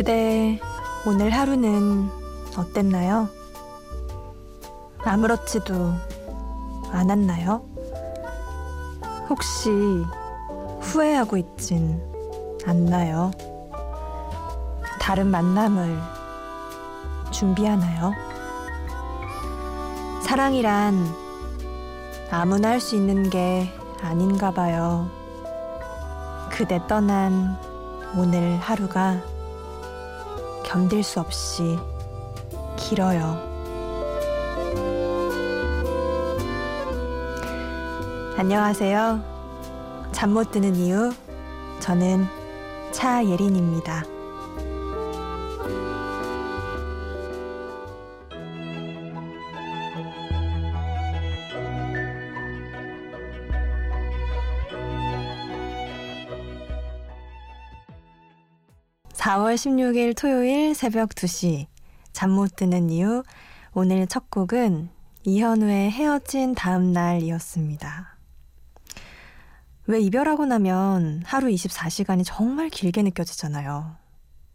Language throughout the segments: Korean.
그대 오늘 하루는 어땠나요? 아무렇지도 않았나요? 혹시 후회하고 있진 않나요? 다른 만남을 준비하나요? 사랑이란 아무나 할 수 있는 게 아닌가 봐요. 그대 떠난 오늘 하루가 견딜 수 없이 길어요. 안녕하세요. 잠 못 드는 이유, 저는 차예린입니다. 4월 16일 토요일 새벽 2시 잠 못 드는 이유 오늘 첫 곡은 이현우의 헤어진 다음 날이었습니다. 왜 이별하고 나면 하루 24시간이 정말 길게 느껴지잖아요.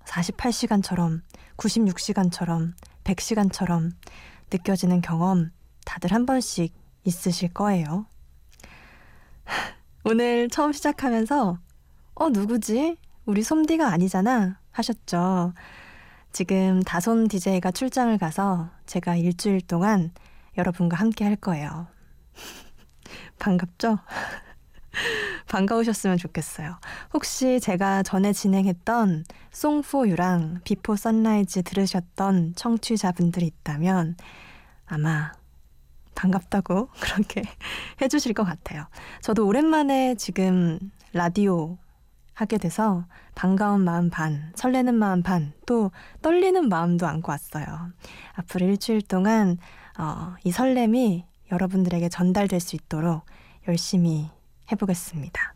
48시간처럼, 96시간처럼, 100시간처럼 느껴지는 경험 다들 한 번씩 있으실 거예요. 오늘 처음 시작하면서 어, 누구지? 우리 솜디가 아니잖아 하셨죠. 지금 다솜 DJ가 출장을 가서 제가 일주일 동안 여러분과 함께 할 거예요. 반갑죠? 반가우셨으면 좋겠어요. 혹시 제가 전에 진행했던 Song for You랑 Before Sunrise 들으셨던 청취자분들이 있다면 아마 반갑다고 그렇게 해주실 것 같아요. 저도 오랜만에 지금 라디오 하게 돼서 반가운 마음 반, 설레는 마음 반, 또 떨리는 마음도 안고 왔어요. 앞으로 일주일 동안 어, 이 설렘이 여러분들에게 전달될 수 있도록 열심히 해보겠습니다.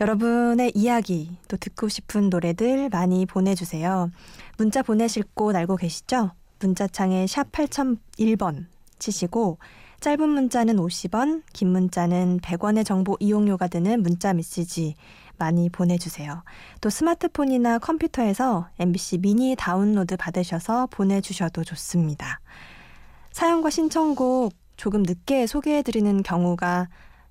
여러분의 이야기, 또 듣고 싶은 노래들 많이 보내주세요. 문자 보내실 곳 알고 계시죠? 문자창에 샵 8001번 치시고 짧은 문자는 50원, 긴 문자는 100원의 정보 이용료가 드는 문자 메시지 많이 보내주세요. 또 스마트폰이나 컴퓨터에서 MBC 미니 다운로드 받으셔서 보내주셔도 좋습니다. 사연과 신청곡 조금 늦게 소개해드리는 경우가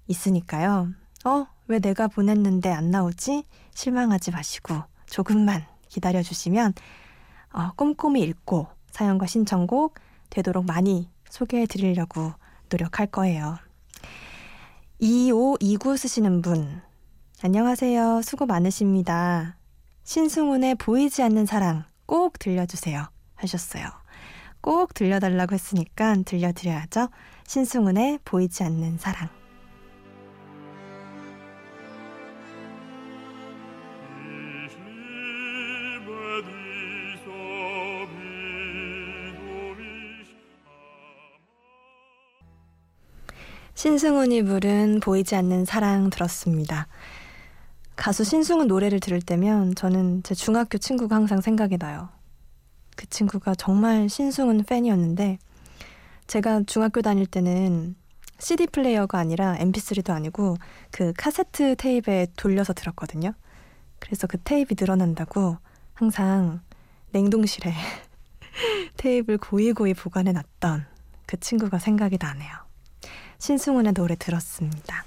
있으니까요. 어, 왜 내가 보냈는데 안 나오지? 실망하지 마시고 조금만 기다려주시면 어, 꼼꼼히 읽고 사연과 신청곡 되도록 많이 소개해 드리려고 노력할 거예요. 2529 쓰시는 분. 안녕하세요. 수고 많으십니다. 신승훈의 보이지 않는 사랑 꼭 들려주세요. 하셨어요. 꼭 들려달라고 했으니까 들려드려야죠. 신승훈의 보이지 않는 사랑. 신승훈이 부른 보이지 않는 사랑 들었습니다. 가수 신승훈 노래를 들을 때면 저는 제 중학교 친구가 항상 생각이 나요. 그 친구가 정말 신승훈 팬이었는데 제가 중학교 다닐 때는 CD 플레이어가 아니라 MP3도 아니고 그 카세트 테이프에 돌려서 들었거든요. 그래서 그 테이프 늘어난다고 항상 냉동실에 테이프를 고이고이 보관해 놨던 그 친구가 생각이 나네요. 신승훈의 노래 들었습니다.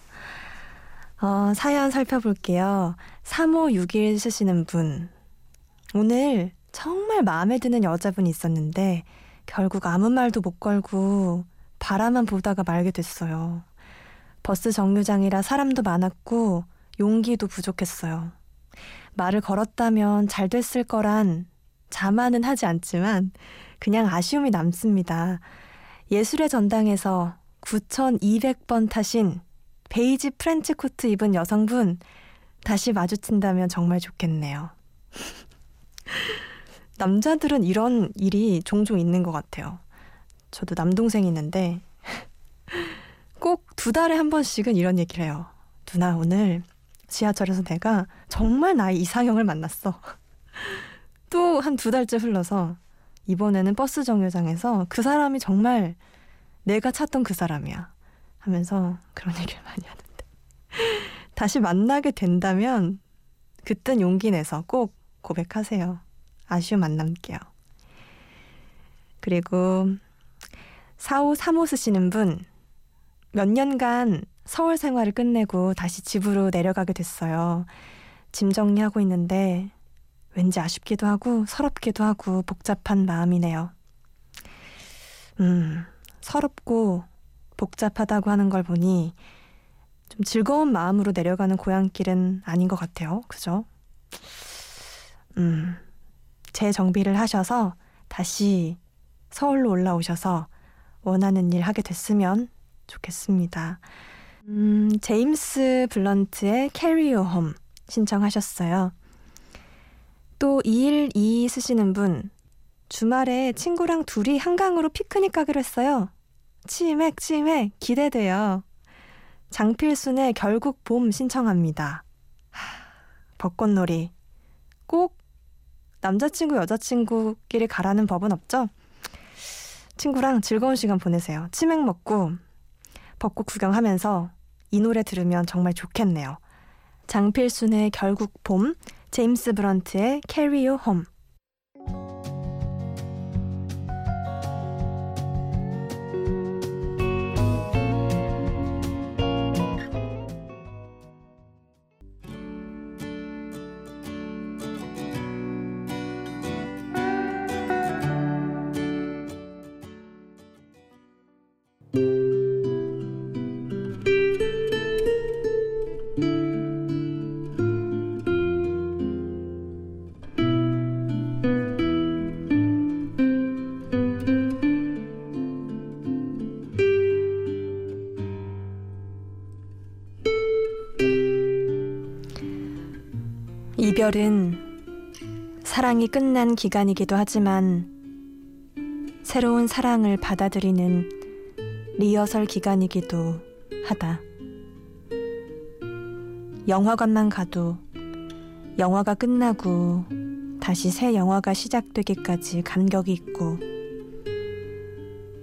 어, 사연 살펴볼게요. 3561 쓰시는 분. 오늘 정말 마음에 드는 여자분이 있었는데 결국 아무 말도 못 걸고 바라만 보다가 말게 됐어요. 버스 정류장이라 사람도 많았고 용기도 부족했어요. 말을 걸었다면 잘 됐을 거란 자만은 하지 않지만 그냥 아쉬움이 남습니다. 예술의 전당에서 9,200번 타신 베이지 트렌치 코트 입은 여성분 다시 마주친다면 정말 좋겠네요. 남자들은 이런 일이 종종 있는 것 같아요. 저도 남동생이 있는데 꼭 두 달에 한 번씩은 이런 얘기를 해요. 누나 오늘 지하철에서 내가 정말 나의 이상형을 만났어. 또 한 두 달째 흘러서 이번에는 버스 정류장에서 그 사람이 정말 내가 찾던 그 사람이야. 하면서 그런 얘기를 많이 하는데. 다시 만나게 된다면 그땐 용기 내서 꼭 고백하세요. 아쉬움 안 남게요. 그리고 4535 쓰시는 분, 몇 년간 서울 생활을 끝내고 다시 집으로 내려가게 됐어요. 짐 정리하고 있는데 왠지 아쉽기도 하고 서럽기도 하고 복잡한 마음이네요. 음, 서럽고 복잡하다고 하는 걸 보니 좀 즐거운 마음으로 내려가는 고향길은 아닌 것 같아요. 그죠? 음, 재정비를 하셔서 다시 서울로 올라오셔서 원하는 일 하게 됐으면 좋겠습니다. 음, 제임스 블런트의 You Home 신청하셨어요. 또 212 쓰시는 분 주말에 친구랑 둘이 한강으로 피크닉 가기로 했어요. 치맥 치맥 기대돼요. 장필순의 결국 봄 신청합니다. 하, 벚꽃놀이 꼭 남자친구 여자친구끼리 가라는 법은 없죠? 친구랑 즐거운 시간 보내세요. 치맥 먹고 벚꽃 구경하면서 이 노래 들으면 정말 좋겠네요. 장필순의 결국 봄, 제임스 브런트의 Carry You Home. 이별은 사랑이 끝난 기간이기도 하지만 새로운 사랑을 받아들이는 리허설 기간이기도 하다. 영화관만 가도 영화가 끝나고 다시 새 영화가 시작되기까지 간격이 있고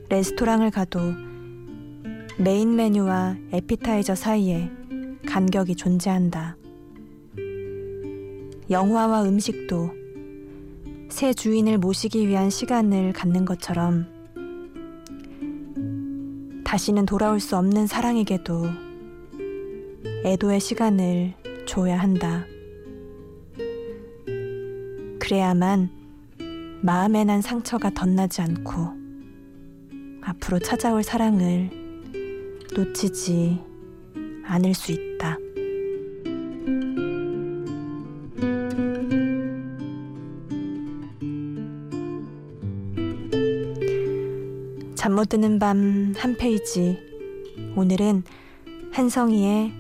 레스토랑을 가도 메인 메뉴와 에피타이저 사이에 간격이 존재한다. 영화와 음식도 새 주인을 모시기 위한 시간을 갖는 것처럼 다시는 돌아올 수 없는 사랑에게도 애도의 시간을 줘야 한다. 그래야만 마음에 난 상처가 덧나지 않고 앞으로 찾아올 사랑을 놓치지 않을 수 있다. 잠 못 드는 밤 한 페이지. 오늘은 한성희의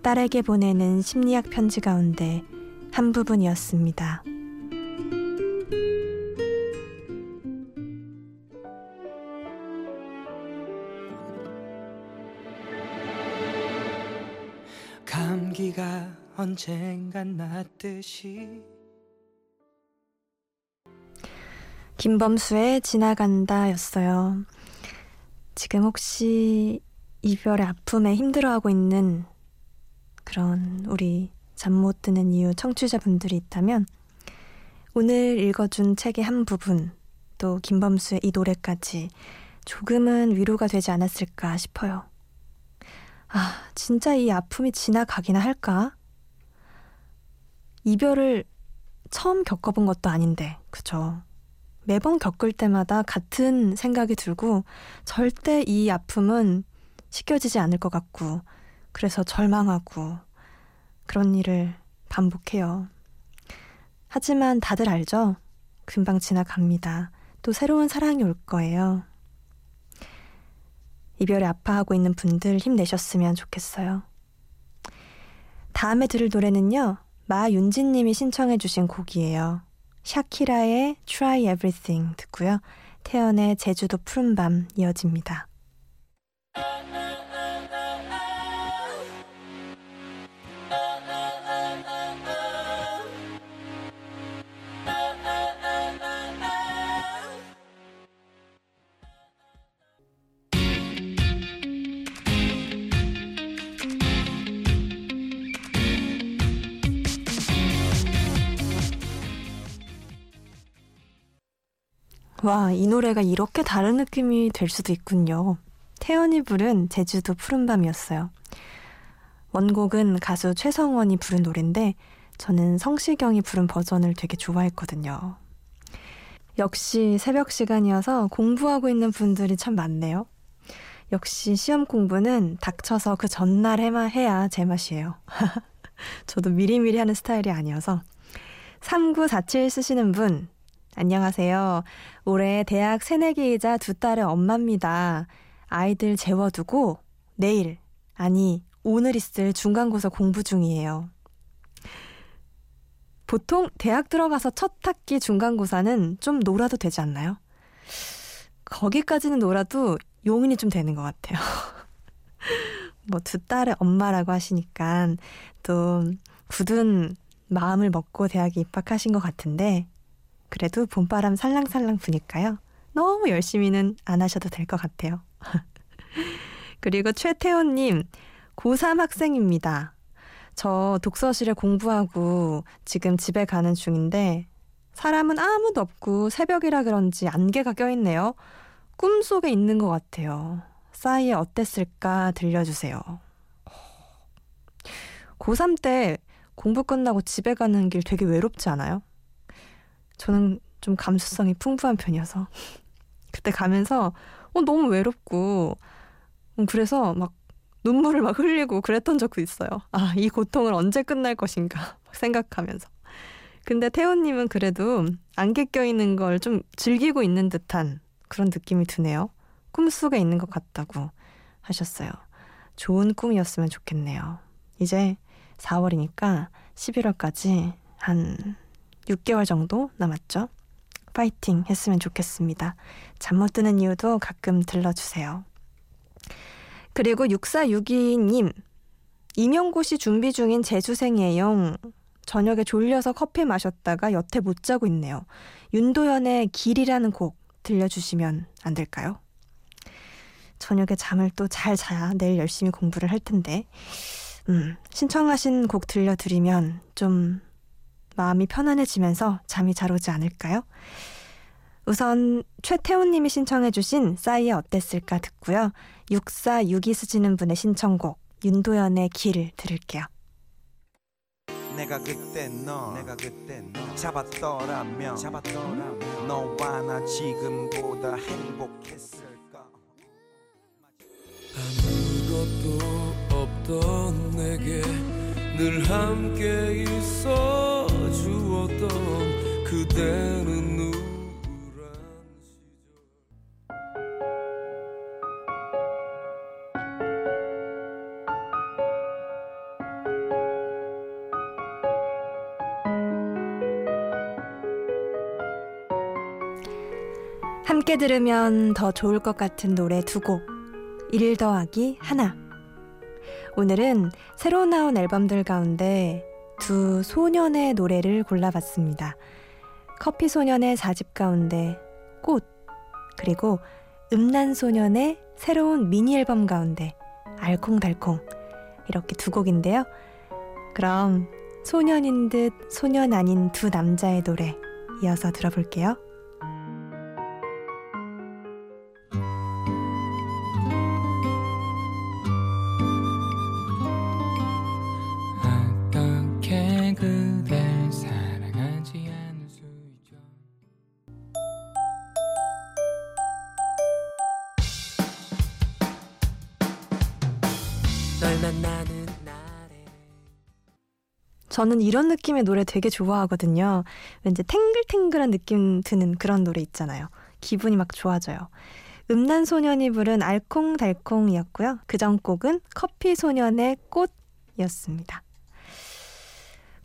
딸에게 보내는 심리학 편지 가운데 한 부분이었습니다. 감기가 언젠간 낫듯이 김범수의 지나간다 였어요. 지금 혹시 이별의 아픔에 힘들어하고 있는 그런 우리 잠 못 드는 이유 청취자분들이 있다면 오늘 읽어준 책의 한 부분 또 김범수의 이 노래까지 조금은 위로가 되지 않았을까 싶어요. 아, 진짜 이 아픔이 지나가기나 할까? 이별을 처음 겪어본 것도 아닌데, 그죠? 매번 겪을 때마다 같은 생각이 들고 절대 이 아픔은 씻겨지지 않을 것 같고 그래서 절망하고 그런 일을 반복해요. 하지만 다들 알죠? 금방 지나갑니다. 또 새로운 사랑이 올 거예요. 이별에 아파하고 있는 분들 힘내셨으면 좋겠어요. 다음에 들을 노래는요, 마윤진님이 신청해 주신 곡이에요. 샤키라의 Try Everything 듣고요. 태연의 제주도 푸른밤 이어집니다. 와, 이 노래가 이렇게 다른 느낌이 될 수도 있군요. 태연이 부른 제주도 푸른밤이었어요. 원곡은 가수 최성원이 부른 노래인데 저는 성시경이 부른 버전을 되게 좋아했거든요. 역시 새벽 시간이어서 공부하고 있는 분들이 참 많네요. 역시 시험 공부는 닥쳐서 그 전날 해마 해야 제맛이에요. 저도 미리미리 하는 스타일이 아니어서 3947 쓰시는 분 안녕하세요. 올해 대학 새내기이자 두 딸의 엄마입니다. 아이들 재워두고 내일 아니 오늘 있을 중간고사 공부 중이에요. 보통 대학 들어가서 첫 학기 중간고사는 좀 놀아도 되지 않나요? 거기까지는 놀아도 용인이 좀 되는 것 같아요. 뭐 두 딸의 엄마라고 하시니까 또 굳은 마음을 먹고 대학에 입학하신 것 같은데 그래도 봄바람 살랑살랑 부니까요. 너무 열심히는 안 하셔도 될 것 같아요. 그리고 최태호님, 고3 학생입니다. 저 독서실에 공부하고 지금 집에 가는 중인데 사람은 아무도 없고 새벽이라 그런지 안개가 껴있네요. 꿈속에 있는 것 같아요. 싸이에 어땠을까 들려주세요. 고3 때 공부 끝나고 집에 가는 길 되게 외롭지 않아요? 저는 좀 감수성이 풍부한 편이어서 그때 가면서 어, 너무 외롭고 음, 그래서 막 눈물을 막 흘리고 그랬던 적도 있어요. 아, 이 고통을 언제 끝날 것인가 생각하면서. 근데 태호님은 그래도 안개 껴있는 걸 좀 즐기고 있는 듯한 그런 느낌이 드네요. 꿈속에 있는 것 같다고 하셨어요. 좋은 꿈이었으면 좋겠네요. 이제 4월이니까 11월까지 한 6개월 정도 남았죠? 파이팅 했으면 좋겠습니다. 잠 못 드는 이유도 가끔 들러주세요. 그리고 6462님, 임용고시 준비 중인 재수생이에요. 저녁에 졸려서 커피 마셨다가 여태 못 자고 있네요. 윤도현의 길이라는 곡 들려주시면 안 될까요? 저녁에 잠을 또 잘 자야 내일 열심히 공부를 할 텐데, 음, 신청하신 곡 들려드리면 좀 마음이 편안해지면서 잠이 잘 오지 않을까요? 우선 최태훈 님이 신청해 주신 싸이의 어땠을까 듣고요. 6462 쓰시는 분의 신청곡 윤도현의 길 들을게요. 내가 그때 너 내가 그때 너 잡았더라면 잡았더라면 너와 나 지금보다 행복했을까 아무것도 없던 내게 늘 함께 있어 주었던 그대는 시절 함께 들으면 더 좋을 것 같은 노래 두 곡. 1 더하기 하나. 오늘은 새로 나온 앨범들 가운데 두 소년의 노래를 골라봤습니다. 커피 소년의 4집 가운데 꽃, 그리고 음란 소년의 새로운 미니 앨범 가운데 알콩달콩 이렇게 두 곡인데요. 그럼 소년인 듯 소년 아닌 두 남자의 노래 이어서 들어볼게요. 저는 이런 느낌의 노래 되게 좋아하거든요. 왠지 탱글탱글한 느낌 드는 그런 노래 있잖아요. 기분이 막 좋아져요. 음란 소년이 부른 알콩달콩이었고요. 그 전 곡은 커피 소년의 꽃이었습니다.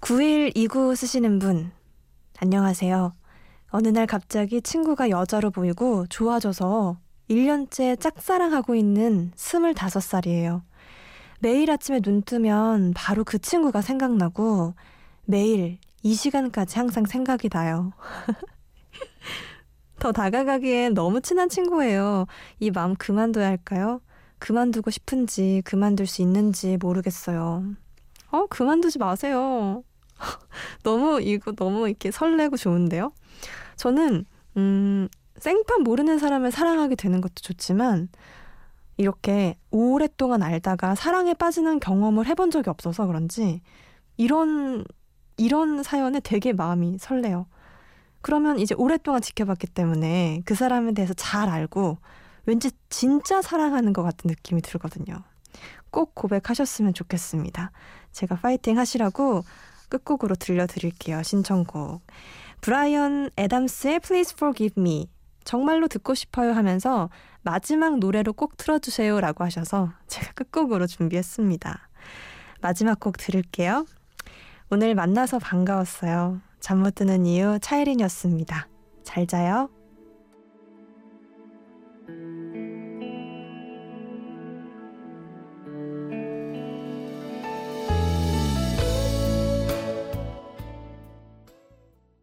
9129 쓰시는 분, 안녕하세요. 어느 날 갑자기 친구가 여자로 보이고 좋아져서 1년째 짝사랑하고 있는 25살이에요. 매일 아침에 눈 뜨면 바로 그 친구가 생각나고 매일 이 시간까지 항상 생각이 나요. 더 다가가기엔 너무 친한 친구예요. 이 마음 그만둬야 할까요? 그만두고 싶은지 그만둘 수 있는지 모르겠어요. 어, 그만두지 마세요. 너무 이거 너무 이렇게 설레고 좋은데요? 저는 음 생판 모르는 사람을 사랑하게 되는 것도 좋지만 이렇게 오랫동안 알다가 사랑에 빠지는 경험을 해본 적이 없어서 그런지 이런 이런 사연에 되게 마음이 설레요. 그러면 이제 오랫동안 지켜봤기 때문에 그 사람에 대해서 잘 알고 왠지 진짜 사랑하는 것 같은 느낌이 들거든요. 꼭 고백하셨으면 좋겠습니다. 제가 파이팅 하시라고 끝곡으로 들려드릴게요. 신청곡. 브라이언 애담스의 Please Forgive Me. 정말로 듣고 싶어요 하면서 마지막 노래로 꼭 틀어주세요 라고 하셔서 제가 끝곡으로 준비했습니다. 마지막 곡 들을게요. 오늘 만나서 반가웠어요. 잠 못 드는 이유 차이린이었습니다. 잘 자요.